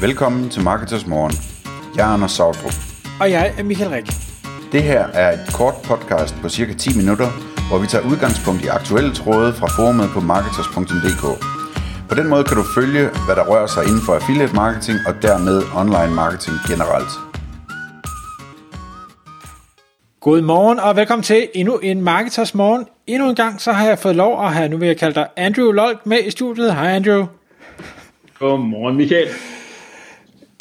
Velkommen til Marketers Morgen. Jeg er Anders Sautrup. Og jeg er Michael Rik. Det her er et kort podcast på cirka 10 minutter, hvor vi tager udgangspunkt i aktuelle tråde fra forumet på marketers.dk. På den måde kan du følge, hvad der rører sig inden for affiliate marketing og dermed online marketing generelt. Godmorgen og velkommen til endnu en Marketers Morgen. Endnu en gang så har jeg fået lov at have, nu vil jeg kalde dig Andrew Lolk med i studiet. Hej Andrew. Godmorgen Michael.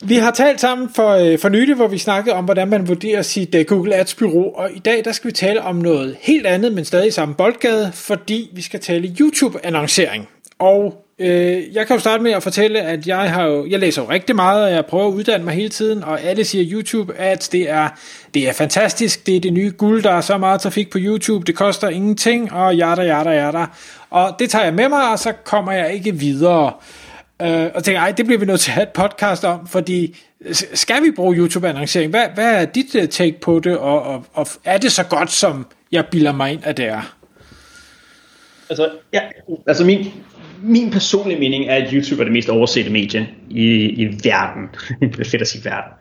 Vi har talt sammen for, øh, for nylig, hvor vi snakkede om, hvordan man vurderer sit øh, Google Ads bureau, og i dag der skal vi tale om noget helt andet, men stadig i samme boldgade, fordi vi skal tale YouTube-annoncering. Og øh, jeg kan jo starte med at fortælle, at jeg har jo, jeg læser jo rigtig meget, og jeg prøver at uddanne mig hele tiden, og alle siger YouTube Ads, det er, det er fantastisk, det er det nye guld, der er så meget trafik på YouTube, det koster ingenting, og jada, jada, jada. Og det tager jeg med mig, og så kommer jeg ikke videre. Øh, Øh, og tænker, ej, det bliver vi nødt til at have et podcast om, fordi skal vi bruge YouTube-annoncering? Hvad, hvad er dit øh, take på det, og, og, og er det så godt, som jeg bilder mig ind, at det er? Altså, ja, altså min, min personlige mening er, at YouTube er det mest oversette medie i, i verden. det er fedt at sige verden.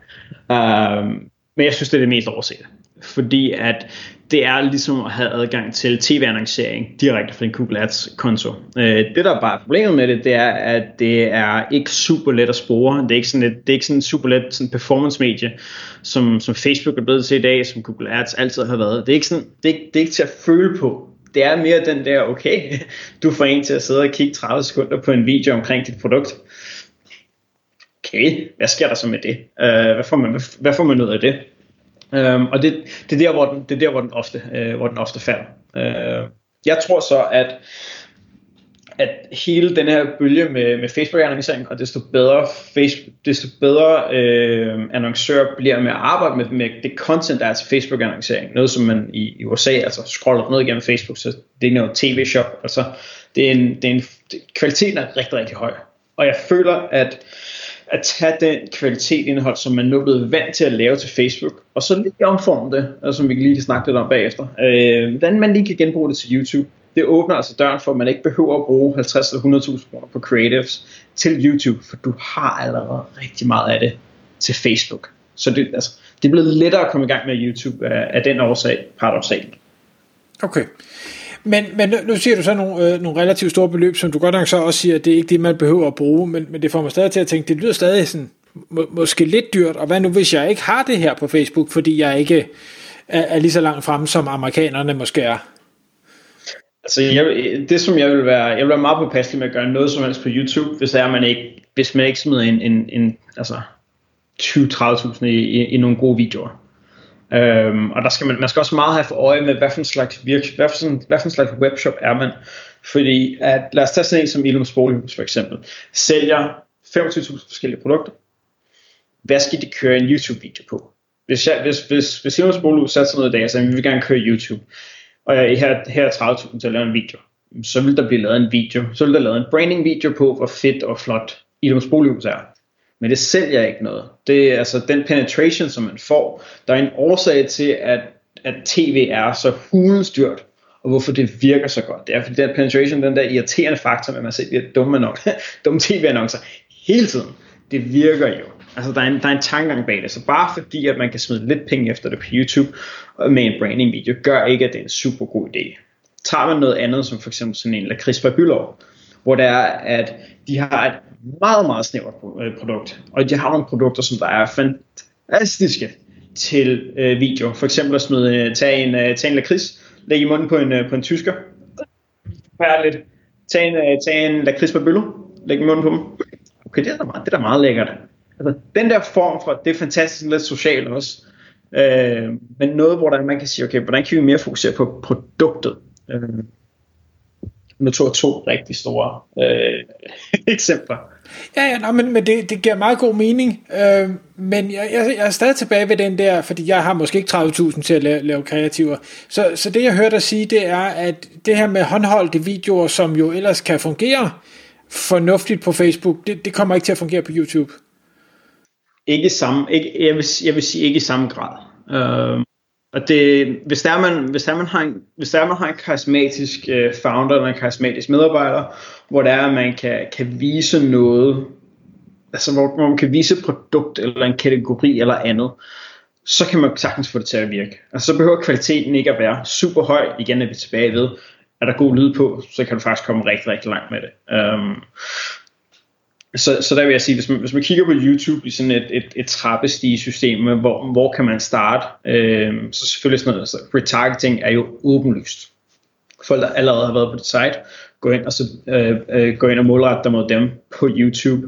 Um, men jeg synes, det er det mest oversette. Fordi at det er ligesom at have adgang til tv-annoncering direkte fra din Google Ads konto. Øh, det der er bare problemet med det, det er, at det er ikke super let at spore. Det er ikke sådan et, det er ikke sådan super let sådan performance medie, som, som Facebook er blevet til i dag, som Google Ads altid har været. Det er ikke, sådan, det er, det er ikke til at føle på. Det er mere den der, okay, du får en til at sidde og kigge 30 sekunder på en video omkring dit produkt. Okay, hvad sker der så med det? Uh, hvad, får man, hvad, hvad får man ud af det? Øhm, og det, det, er der, hvor den, det er der, hvor den ofte, øh, hvor den ofte falder. Øh, jeg tror så, at at hele den her bølge med, med Facebook-annoncering, og desto bedre, Facebook, desto bedre øh, annoncører bliver med at arbejde med, med det content, der er til Facebook-annoncering. Noget, som man i, i USA altså scroller ned igennem Facebook, så det er noget tv-shop. Altså, det er en, det er en, det, kvaliteten er rigtig, rigtig høj. Og jeg føler, at at tage den kvalitetindhold, som man nu er blevet vant til at lave til Facebook, og så lige omforme det, altså, som vi lige kan snakke lidt om bagefter. Øh, hvordan man lige kan genbruge det til YouTube. Det åbner altså døren for, at man ikke behøver at bruge 50 eller 100.000 kroner på creatives til YouTube, for du har allerede rigtig meget af det til Facebook. Så det, altså, det er blevet lettere at komme i gang med YouTube af, af den årsag, paradoxalt. Okay. Men, men nu siger du så nogle, øh, nogle relativt store beløb, som du godt nok så også siger, at det er ikke det, man behøver at bruge, men, men det får mig stadig til at tænke, det lyder stadig sådan, må, måske lidt dyrt, og hvad nu hvis jeg ikke har det her på Facebook, fordi jeg ikke er, er lige så langt fremme, som amerikanerne måske er? Altså, jeg, det som jeg vil være, jeg vil være meget påpasselig med at gøre noget som helst på YouTube, hvis, er, man, ikke, hvis man ikke smider en, en, en altså 20-30.000 i, i, i nogle gode videoer. Øhm, og der skal man, man skal også meget have for øje med, hvad for en slags, virk, hvad for sådan, hvad for en slags webshop er man. Fordi at, lad os tage sådan en som Ilums Bolighus for eksempel, sælger 25.000 forskellige produkter. Hvad skal de køre en YouTube-video på? Hvis, jeg, hvis, hvis, hvis Ilums Bolighus satte sådan noget i dag så vi vil gerne køre YouTube, og jeg, her, her er 30.000 til at lave en video, så vil der blive lavet en video, så vil der lavet en branding video på, hvor fedt og flot Ilums Bolighus er men det sælger ikke noget. Det er altså den penetration, som man får. Der er en årsag til, at, at tv er så hulens dyrt, og hvorfor det virker så godt. Det er fordi den penetration, den der irriterende faktor, at man ser de dumme, dumme tv-annoncer hele tiden, det virker jo. Altså der er, en, der er en tankegang bag det, så bare fordi, at man kan smide lidt penge efter det på YouTube med en branding video, gør ikke, at det er en super god idé. Tager man noget andet, som for eksempel sådan en lakrids fra Bylov, hvor det er, at de har et meget, meget snævert øh, produkt. Og de har nogle produkter, som der er fantastiske til øh, video. For eksempel at smide, øh, tage en, øh, tage en lakrids, lægge i munden på en, øh, på en tysker. Færdeligt. Tage en, øh, tage en lakrids på bølle, lægge i munden på dem. Okay, det er da meget, det er da meget lækkert. Altså, den der form for, det er fantastisk lidt socialt også. Øh, men noget, hvor der, man kan sige, okay, hvordan kan vi mere fokusere på produktet? Øh, nu tog to rigtig store øh, eksempler. Ja, ja nej, men, men det, det giver meget god mening. Øh, men jeg, jeg, jeg er stadig tilbage ved den der, fordi jeg har måske ikke 30.000 til at lave, lave kreativer. Så, så det jeg hørte dig sige, det er, at det her med håndholdte videoer, som jo ellers kan fungere fornuftigt på Facebook, det, det kommer ikke til at fungere på YouTube. Ikke samme, ikke, jeg, vil, jeg vil sige ikke i samme grad. Øh, og det, hvis der man, hvis der man har en, hvis der man har en karismatisk øh, founder eller en karismatisk medarbejder, hvor der er, at man kan, kan vise noget, altså hvor, hvor man kan vise et produkt, eller en kategori, eller andet, så kan man sagtens få det til at virke. Altså så behøver kvaliteten ikke at være super høj, igen er vi tilbage ved, er der god lyd på, så kan du faktisk komme rigtig, rigtig langt med det. Um, så, så der vil jeg sige, hvis man, hvis man kigger på YouTube i sådan et, et, et trappestigesystem, hvor, hvor kan man starte, øh, så selvfølgelig sådan noget, altså retargeting er jo åbenlyst. Folk, der allerede har været på dit site, gå ind og, så, øh, øh, gå ind og målrette dig mod dem på YouTube.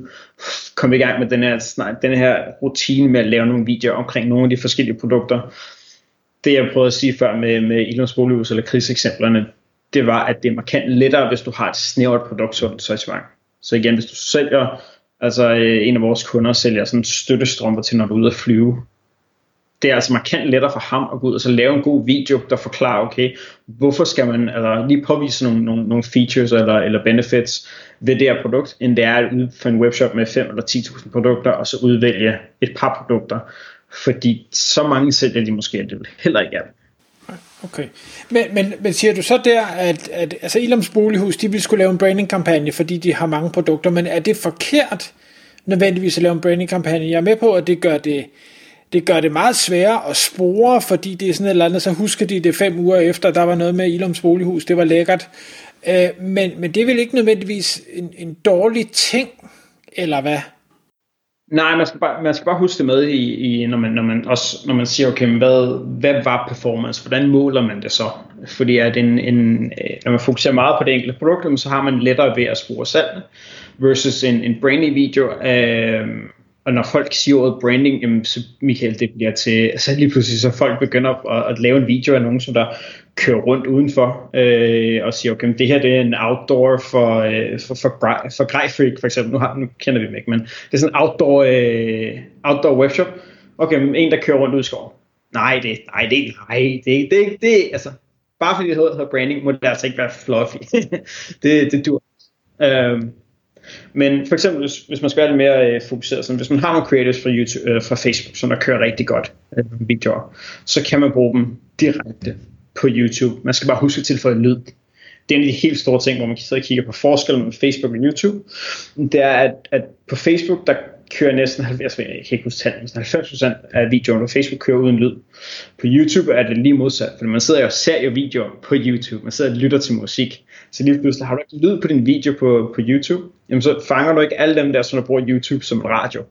Kom i gang med den her, snart, den her rutine med at lave nogle videoer omkring nogle af de forskellige produkter. Det jeg prøvede at sige før med, med Elons Bolighus eller kriseksemplerne, det var, at det er markant lettere, hvis du har et snævert produktsortiment. Så igen, hvis du sælger, altså øh, en af vores kunder sælger sådan støttestrømper til, når du er ude at flyve, det er altså markant lettere for ham at gå ud og så lave en god video, der forklarer, okay, hvorfor skal man altså, lige påvise nogle, nogle, nogle features eller, eller benefits ved det her produkt, end det er at ud for en webshop med 5 eller 10.000 produkter, og så udvælge et par produkter. Fordi så mange sælger de måske, at det heller ikke er. Okay. Men, men, men siger du så der, at, at altså Ilums Bolighus, de vil skulle lave en branding-kampagne, fordi de har mange produkter, men er det forkert nødvendigvis at lave en branding-kampagne? Jeg er med på, at det gør det, det gør det meget sværere at spore, fordi det er sådan et eller andet, så husker de det fem uger efter, der var noget med Ilums Bolighus, det var lækkert. Øh, men, men det er vel ikke nødvendigvis en, en dårlig ting, eller hvad? Nej, man skal bare, man skal bare huske det med, i, i, når, man, når, man også, når man siger, okay, hvad, hvad var performance? Hvordan måler man det så? Fordi at en, en, øh, når man fokuserer meget på det enkelte produkt, så har man lettere ved at spore salg, versus en, en brainy video, øh, og når folk siger ordet branding, jamen, så Michael, det bliver til, altså lige pludselig så folk begynder at, at lave en video af nogen, som der kører rundt udenfor, øh, og siger, okay, det her det er en outdoor for, øh, for, for, for Grejfreak, for eksempel, nu, har, nu kender vi dem ikke, men det er sådan en outdoor, øh, outdoor webshop, okay, men en, der kører rundt ud i skoven. Nej, det, nej, det, nej, det, det, det, altså, bare fordi det hedder branding, må det altså ikke være fluffy. det, det dur. Øh, men for eksempel, hvis, hvis man skal være lidt mere øh, fokuseret, sådan, hvis man har nogle creators fra, YouTube, øh, fra Facebook, som der kører rigtig godt øh, videoer, så kan man bruge dem direkte på YouTube. Man skal bare huske at tilføje lyd. Det er en af de helt store ting, hvor man sidder og kigger på forskellen mellem Facebook og YouTube. Det er, at, at på Facebook, der kører næsten 90, jeg kan ikke huske tallet, 90% af videoerne på Facebook kører uden lyd. På YouTube er det lige modsat, for man sidder jo og ser jo videoer på YouTube, man sidder og lytter til musik. Så lige pludselig har du ikke lyd på din video på, på YouTube, jamen så fanger du ikke alle dem der, som der bruger YouTube som radio.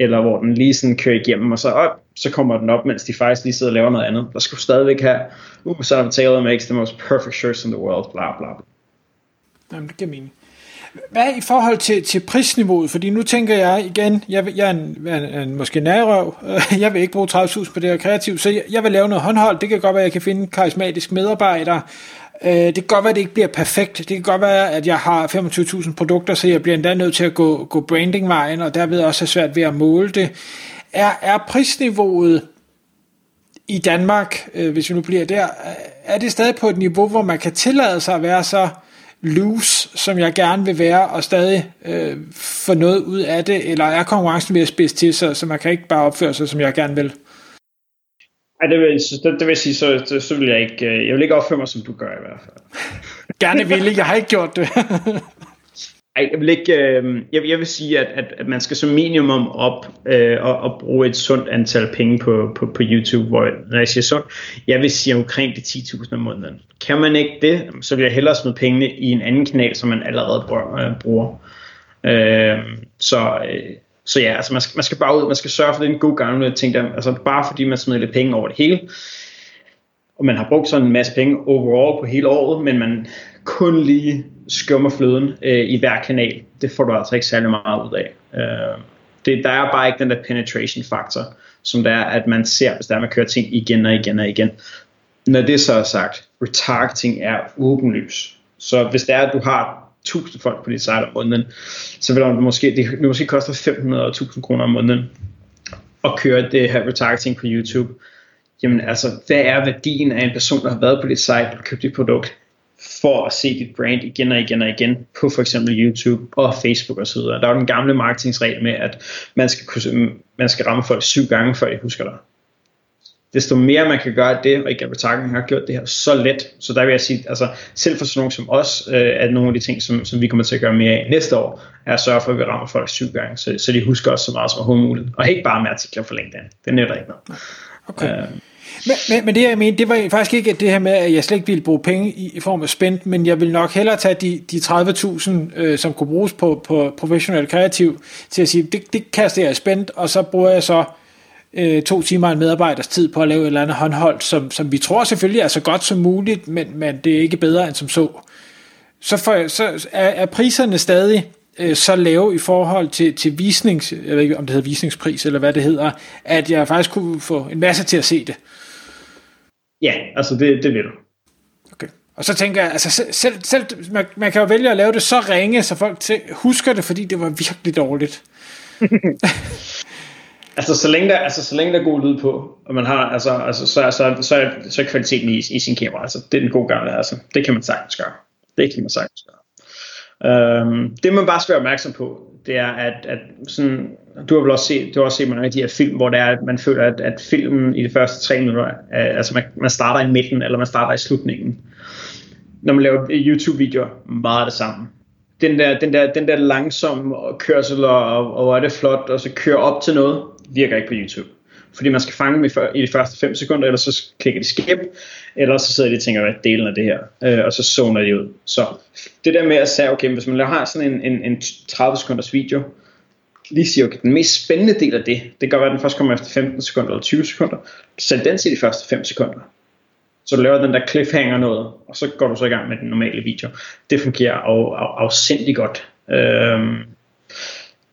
Eller hvor den lige sådan kører igennem, og så, op, så kommer den op, mens de faktisk lige sidder og laver noget andet. Der skal du stadigvæk have, uh, Simon Taylor makes the most perfect shirts in the world, bla bla bla. Jamen, det giver mening. Hvad i forhold til, til prisniveauet? Fordi nu tænker jeg igen, jeg, jeg er, en, er en, måske nærrøv, jeg vil ikke bruge 30.000 på det her kreativt, så jeg, jeg vil lave noget håndhold. Det kan godt være, at jeg kan finde en karismatisk medarbejder. Øh, det kan godt være, at det ikke bliver perfekt. Det kan godt være, at jeg har 25.000 produkter, så jeg bliver endda nødt til at gå, gå brandingvejen, og derved også er svært ved at måle det. Er, er prisniveauet i Danmark, øh, hvis vi nu bliver der, er det stadig på et niveau, hvor man kan tillade sig at være så loose, som jeg gerne vil være, og stadig øh, få noget ud af det, eller er konkurrencen mere spids til sig, så man kan ikke bare opføre sig, som jeg gerne vil? Ej, det vil, det, det vil sige, så, så, så vil jeg ikke, øh, jeg vil ikke opføre mig, som du gør i hvert fald. gerne ville, jeg har ikke gjort det. Ej, jeg vil ikke, øh, jeg, jeg vil sige, at, at, at man skal som minimum op øh, og, og bruge et sundt antal penge på, på, på YouTube, hvor når jeg siger sundt, jeg vil sige omkring de 10.000 om måneden. Kan man ikke det, så vil jeg hellere smide pengene i en anden kanal, som man allerede bruger. Øh, så, øh, så ja, altså man skal, man skal bare ud, man skal sørge for, det er en god gamle ting, der, altså bare fordi man smider lidt penge over det hele, og man har brugt sådan en masse penge overall på hele året, men man kun lige skummer fløden øh, i hver kanal, det får du altså ikke særlig meget ud af. Øh, det, der er bare ikke den der penetration faktor, som der er, at man ser, hvis der er, man kører ting igen og igen og igen. Når det så er sagt, retargeting er åbenlys. Så hvis det er, at du har 1000 folk på dit site om måneden, så vil det måske, det, måske koster 500 eller 1000 kroner om måneden at køre det her retargeting på YouTube. Jamen altså, hvad er værdien af en person, der har været på dit site og købt dit produkt? for at se dit brand igen og igen og igen på for eksempel YouTube og Facebook osv. Der er jo den gamle marketingsregel med, at man skal, man skal ramme folk syv gange, før de husker dig desto mere man kan gøre det, og ikke Retargeting har gjort det her så let, så der vil jeg sige, altså selv for sådan nogen som os, øh, at nogle af de ting, som, som vi kommer til at gøre mere af næste år, er at sørge for, at vi rammer folk syv gange, så, så de husker os så meget som overhovedet muligt, og ikke bare med artikler for LinkedIn, det nytter ikke noget. Okay. Øh, men, men, men det jeg mener, det var faktisk ikke det her med, at jeg slet ikke ville bruge penge i, i form af spændt, men jeg vil nok hellere tage de, de 30.000, øh, som kunne bruges på, på professionel kreativ, til at sige, det, det kaster jeg spændt, og så bruger jeg så øh, to timer en medarbejders tid på at lave et eller andet håndholdt, som, som vi tror selvfølgelig er så godt som muligt, men, men det er ikke bedre end som så. Så, for, så er, er priserne stadig øh, så lave i forhold til, til visnings, jeg ved ikke om det hedder visningspris eller hvad det hedder, at jeg faktisk kunne få en masse til at se det. Ja, altså det, det vil du. Okay. Og så tænker jeg, altså selv, selv man, man kan jo vælge at lave det så ringe, så folk til, husker det, fordi det var virkelig dårligt. altså så længe der, altså så længe der er god lyd på, og man har, altså, altså så, så, så, så, så er kvaliteten i, i sin kamera, altså det er den gode gamle, altså det kan man sagtens gøre. Det kan man sagtens gøre. Øhm, det man bare skal være opmærksom på, det er, at, at sådan, du har vel også set, du har også set mange af de her film, hvor det er, at man føler, at, at filmen i de første tre minutter, er, altså man, man starter i midten, eller man starter i slutningen. Når man laver YouTube-videoer, meget det samme. Den der, den der, den der langsomme kørsel, og, og hvor er det flot, og så kører op til noget, virker ikke på YouTube. Fordi man skal fange dem i, i de første 5 sekunder, eller så klikker de skip, eller så sidder de og tænker, hvad er delen af det her, øh, og så zoner de ud. Så det der med at sige, okay, hvis man har sådan en, en, en 30 sekunders video, lige siger, okay, den mest spændende del af det, det kan være, at den først kommer efter 15 sekunder eller 20 sekunder, sæt den til de første 5 sekunder. Så du laver den der cliffhanger noget, og så går du så i gang med den normale video. Det fungerer af, af, afsindig godt. Øhm,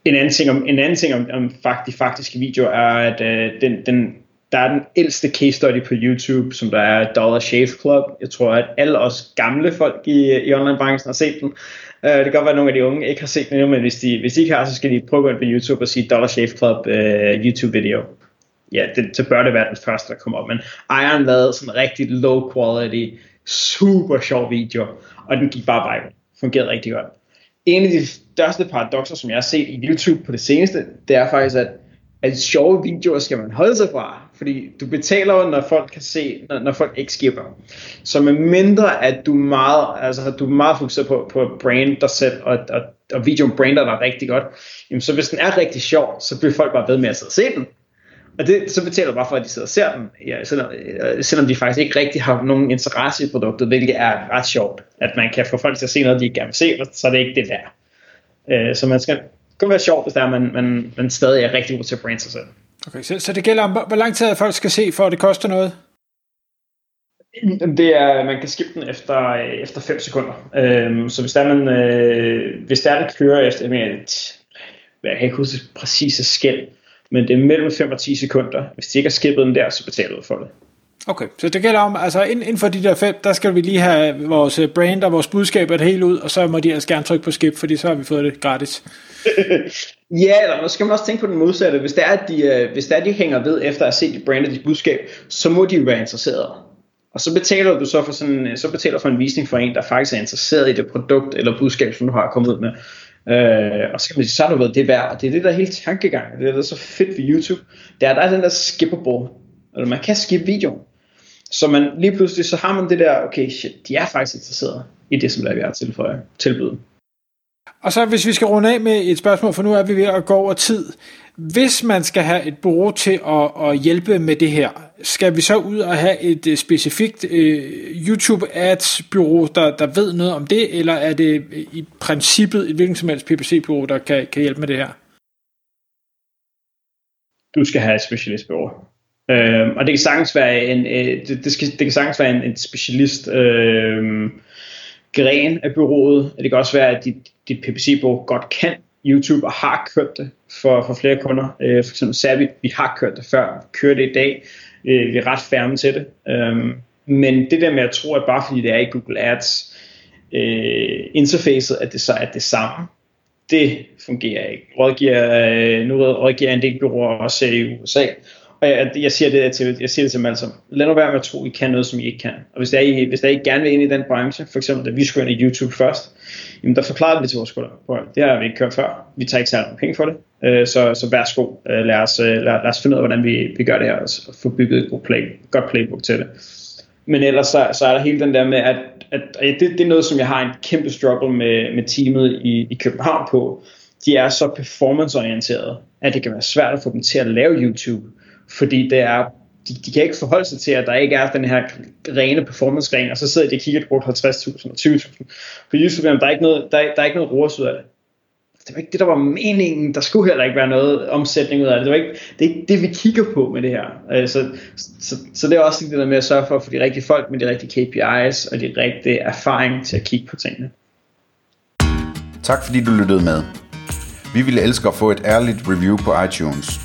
en anden ting om, en anden ting om, om fakt, de faktiske videoer er, at øh, den, den, der er den ældste case study på YouTube, som der er Dollar Shave Club. Jeg tror, at alle os gamle folk i, i online-branchen har set den. Øh, det kan godt være, at nogle af de unge ikke har set den endnu, men hvis de, hvis de ikke har, så skal de prøve at gå ind på YouTube og sige Dollar Shave Club øh, YouTube-video. Ja, det, så bør det være den første, der kommer op. Men Iron lavede sådan en rigtig low quality, super sjov video, og den gik bare viral. fungerede rigtig godt. En af de største paradoxer, som jeg har set i YouTube på det seneste, det er faktisk, at at sjove videoer skal man holde sig fra, fordi du betaler jo, når folk kan se, når, når folk ikke skipper. Så med mindre, at du er meget, altså, du er meget fokuseret på, på brand dig selv, og, og, og videoen brander dig rigtig godt, jamen, så hvis den er rigtig sjov, så bliver folk bare ved med at sidde og se den. Og det, så betaler du bare for, at de sidder og ser den, ja, selvom, øh, selvom de faktisk ikke rigtig har nogen interesse i produktet, hvilket er ret sjovt, at man kan få folk til at se noget, de ikke gerne vil se, så er det ikke det der. Øh, så man skal kunne være sjovt, hvis der er, man, man, man stadig er rigtig god til at brande sig selv. Okay, så, så det gælder om, hvor lang tid folk skal se, for at det koster noget? Det er, man kan skippe den efter, efter 5 sekunder. Øhm, så hvis der man, øh, hvis der er, det kører efter, jeg, mener, et, jeg kan ikke huske præcise skæld, men det er mellem 5 og 10 sekunder. Hvis de ikke har skippet den der, så betaler du for det. Okay, så det gælder om, altså inden for de der fem, der skal vi lige have vores øh, brand og vores budskab et helt ud, og så må de altså gerne trykke på skip, fordi så har vi fået det gratis. ja, eller nu skal man også tænke på den modsatte. Hvis det er, at de, øh, hvis det er, at de hænger ved efter at have set dit brand og dit budskab, så må de jo være interesserede. Og så betaler du så for sådan, øh, så betaler for en visning for en, der faktisk er interesseret i det produkt eller budskab, som du har kommet ud med. Øh, og så kan man sige, så har du været det værd, og det er det, der er tankegang. Det er det, der er så fedt ved YouTube. Det er, der er den der skippable, eller man kan skippe videoen. Så man lige pludselig, så har man det der, okay, shit, de er faktisk interesseret i det, som der er ved at tilføje, tilbyde. Og så hvis vi skal runde af med et spørgsmål, for nu er vi ved at gå over tid. Hvis man skal have et bureau til at, at hjælpe med det her, skal vi så ud og have et øh, specifikt øh, YouTube ads bureau, der, der ved noget om det, eller er det i princippet et hvilken som helst PPC bureau, der kan, kan hjælpe med det her? Du skal have et specialistbureau. Øh, og det kan sagtens være en, øh, det, det, skal, det kan sagtens være en, en specialist øh, gren af byrådet. Det kan også være, at dit, dit PPC-bureau godt kan YouTube og har kørt det for, for flere kunder. Øh, for eksempel Savvy, vi har kørt det før, kører det i dag. Øh, vi er ret færme til det. Øh, men det der med at tro, at bare fordi det er i Google Ads øh, interfacet, at det så er det samme, det fungerer ikke. Rådgiver, øh, nu rådgiver en del byråer også i USA, og jeg, jeg, siger det til, jeg siger det til dem alle sammen. Lad nu være med at tro, I kan noget, som I ikke kan. Og hvis der I, hvis der I gerne vil ind i den branche, for eksempel da vi skulle ind i YouTube først, jamen der forklarede vi til vores kunder, det har vi ikke kørt før. Vi tager ikke særlig mange penge for det. Øh, så, så værsgo, øh, lad, os, øh, lad, lad os finde ud af, hvordan vi, vi gør det her, og få bygget et godt, play, godt playbook til det. Men ellers så, så er der hele den der med, at, at, at det, det er noget, som jeg har en kæmpe struggle med, med teamet i, i København på. De er så performanceorienterede, at det kan være svært at få dem til at lave YouTube, fordi det er de, de kan ikke forholde sig til, at der ikke er den her rene performance-gren, og så sidder de og kigger på 50.000 og 20.000. På YouTube, der er ikke noget, der der er ikke noget ros ud af det det var ikke det, der var meningen. Der skulle heller ikke være noget omsætning ud af det. Det, var ikke, det er ikke det, vi kigger på med det her. Øh, så, så, så det er også det der med at sørge for at få de rigtige folk med de rigtige KPIs og de rigtige erfaring til at kigge på tingene. Tak fordi du lyttede med. Vi ville elske at få et ærligt review på iTunes.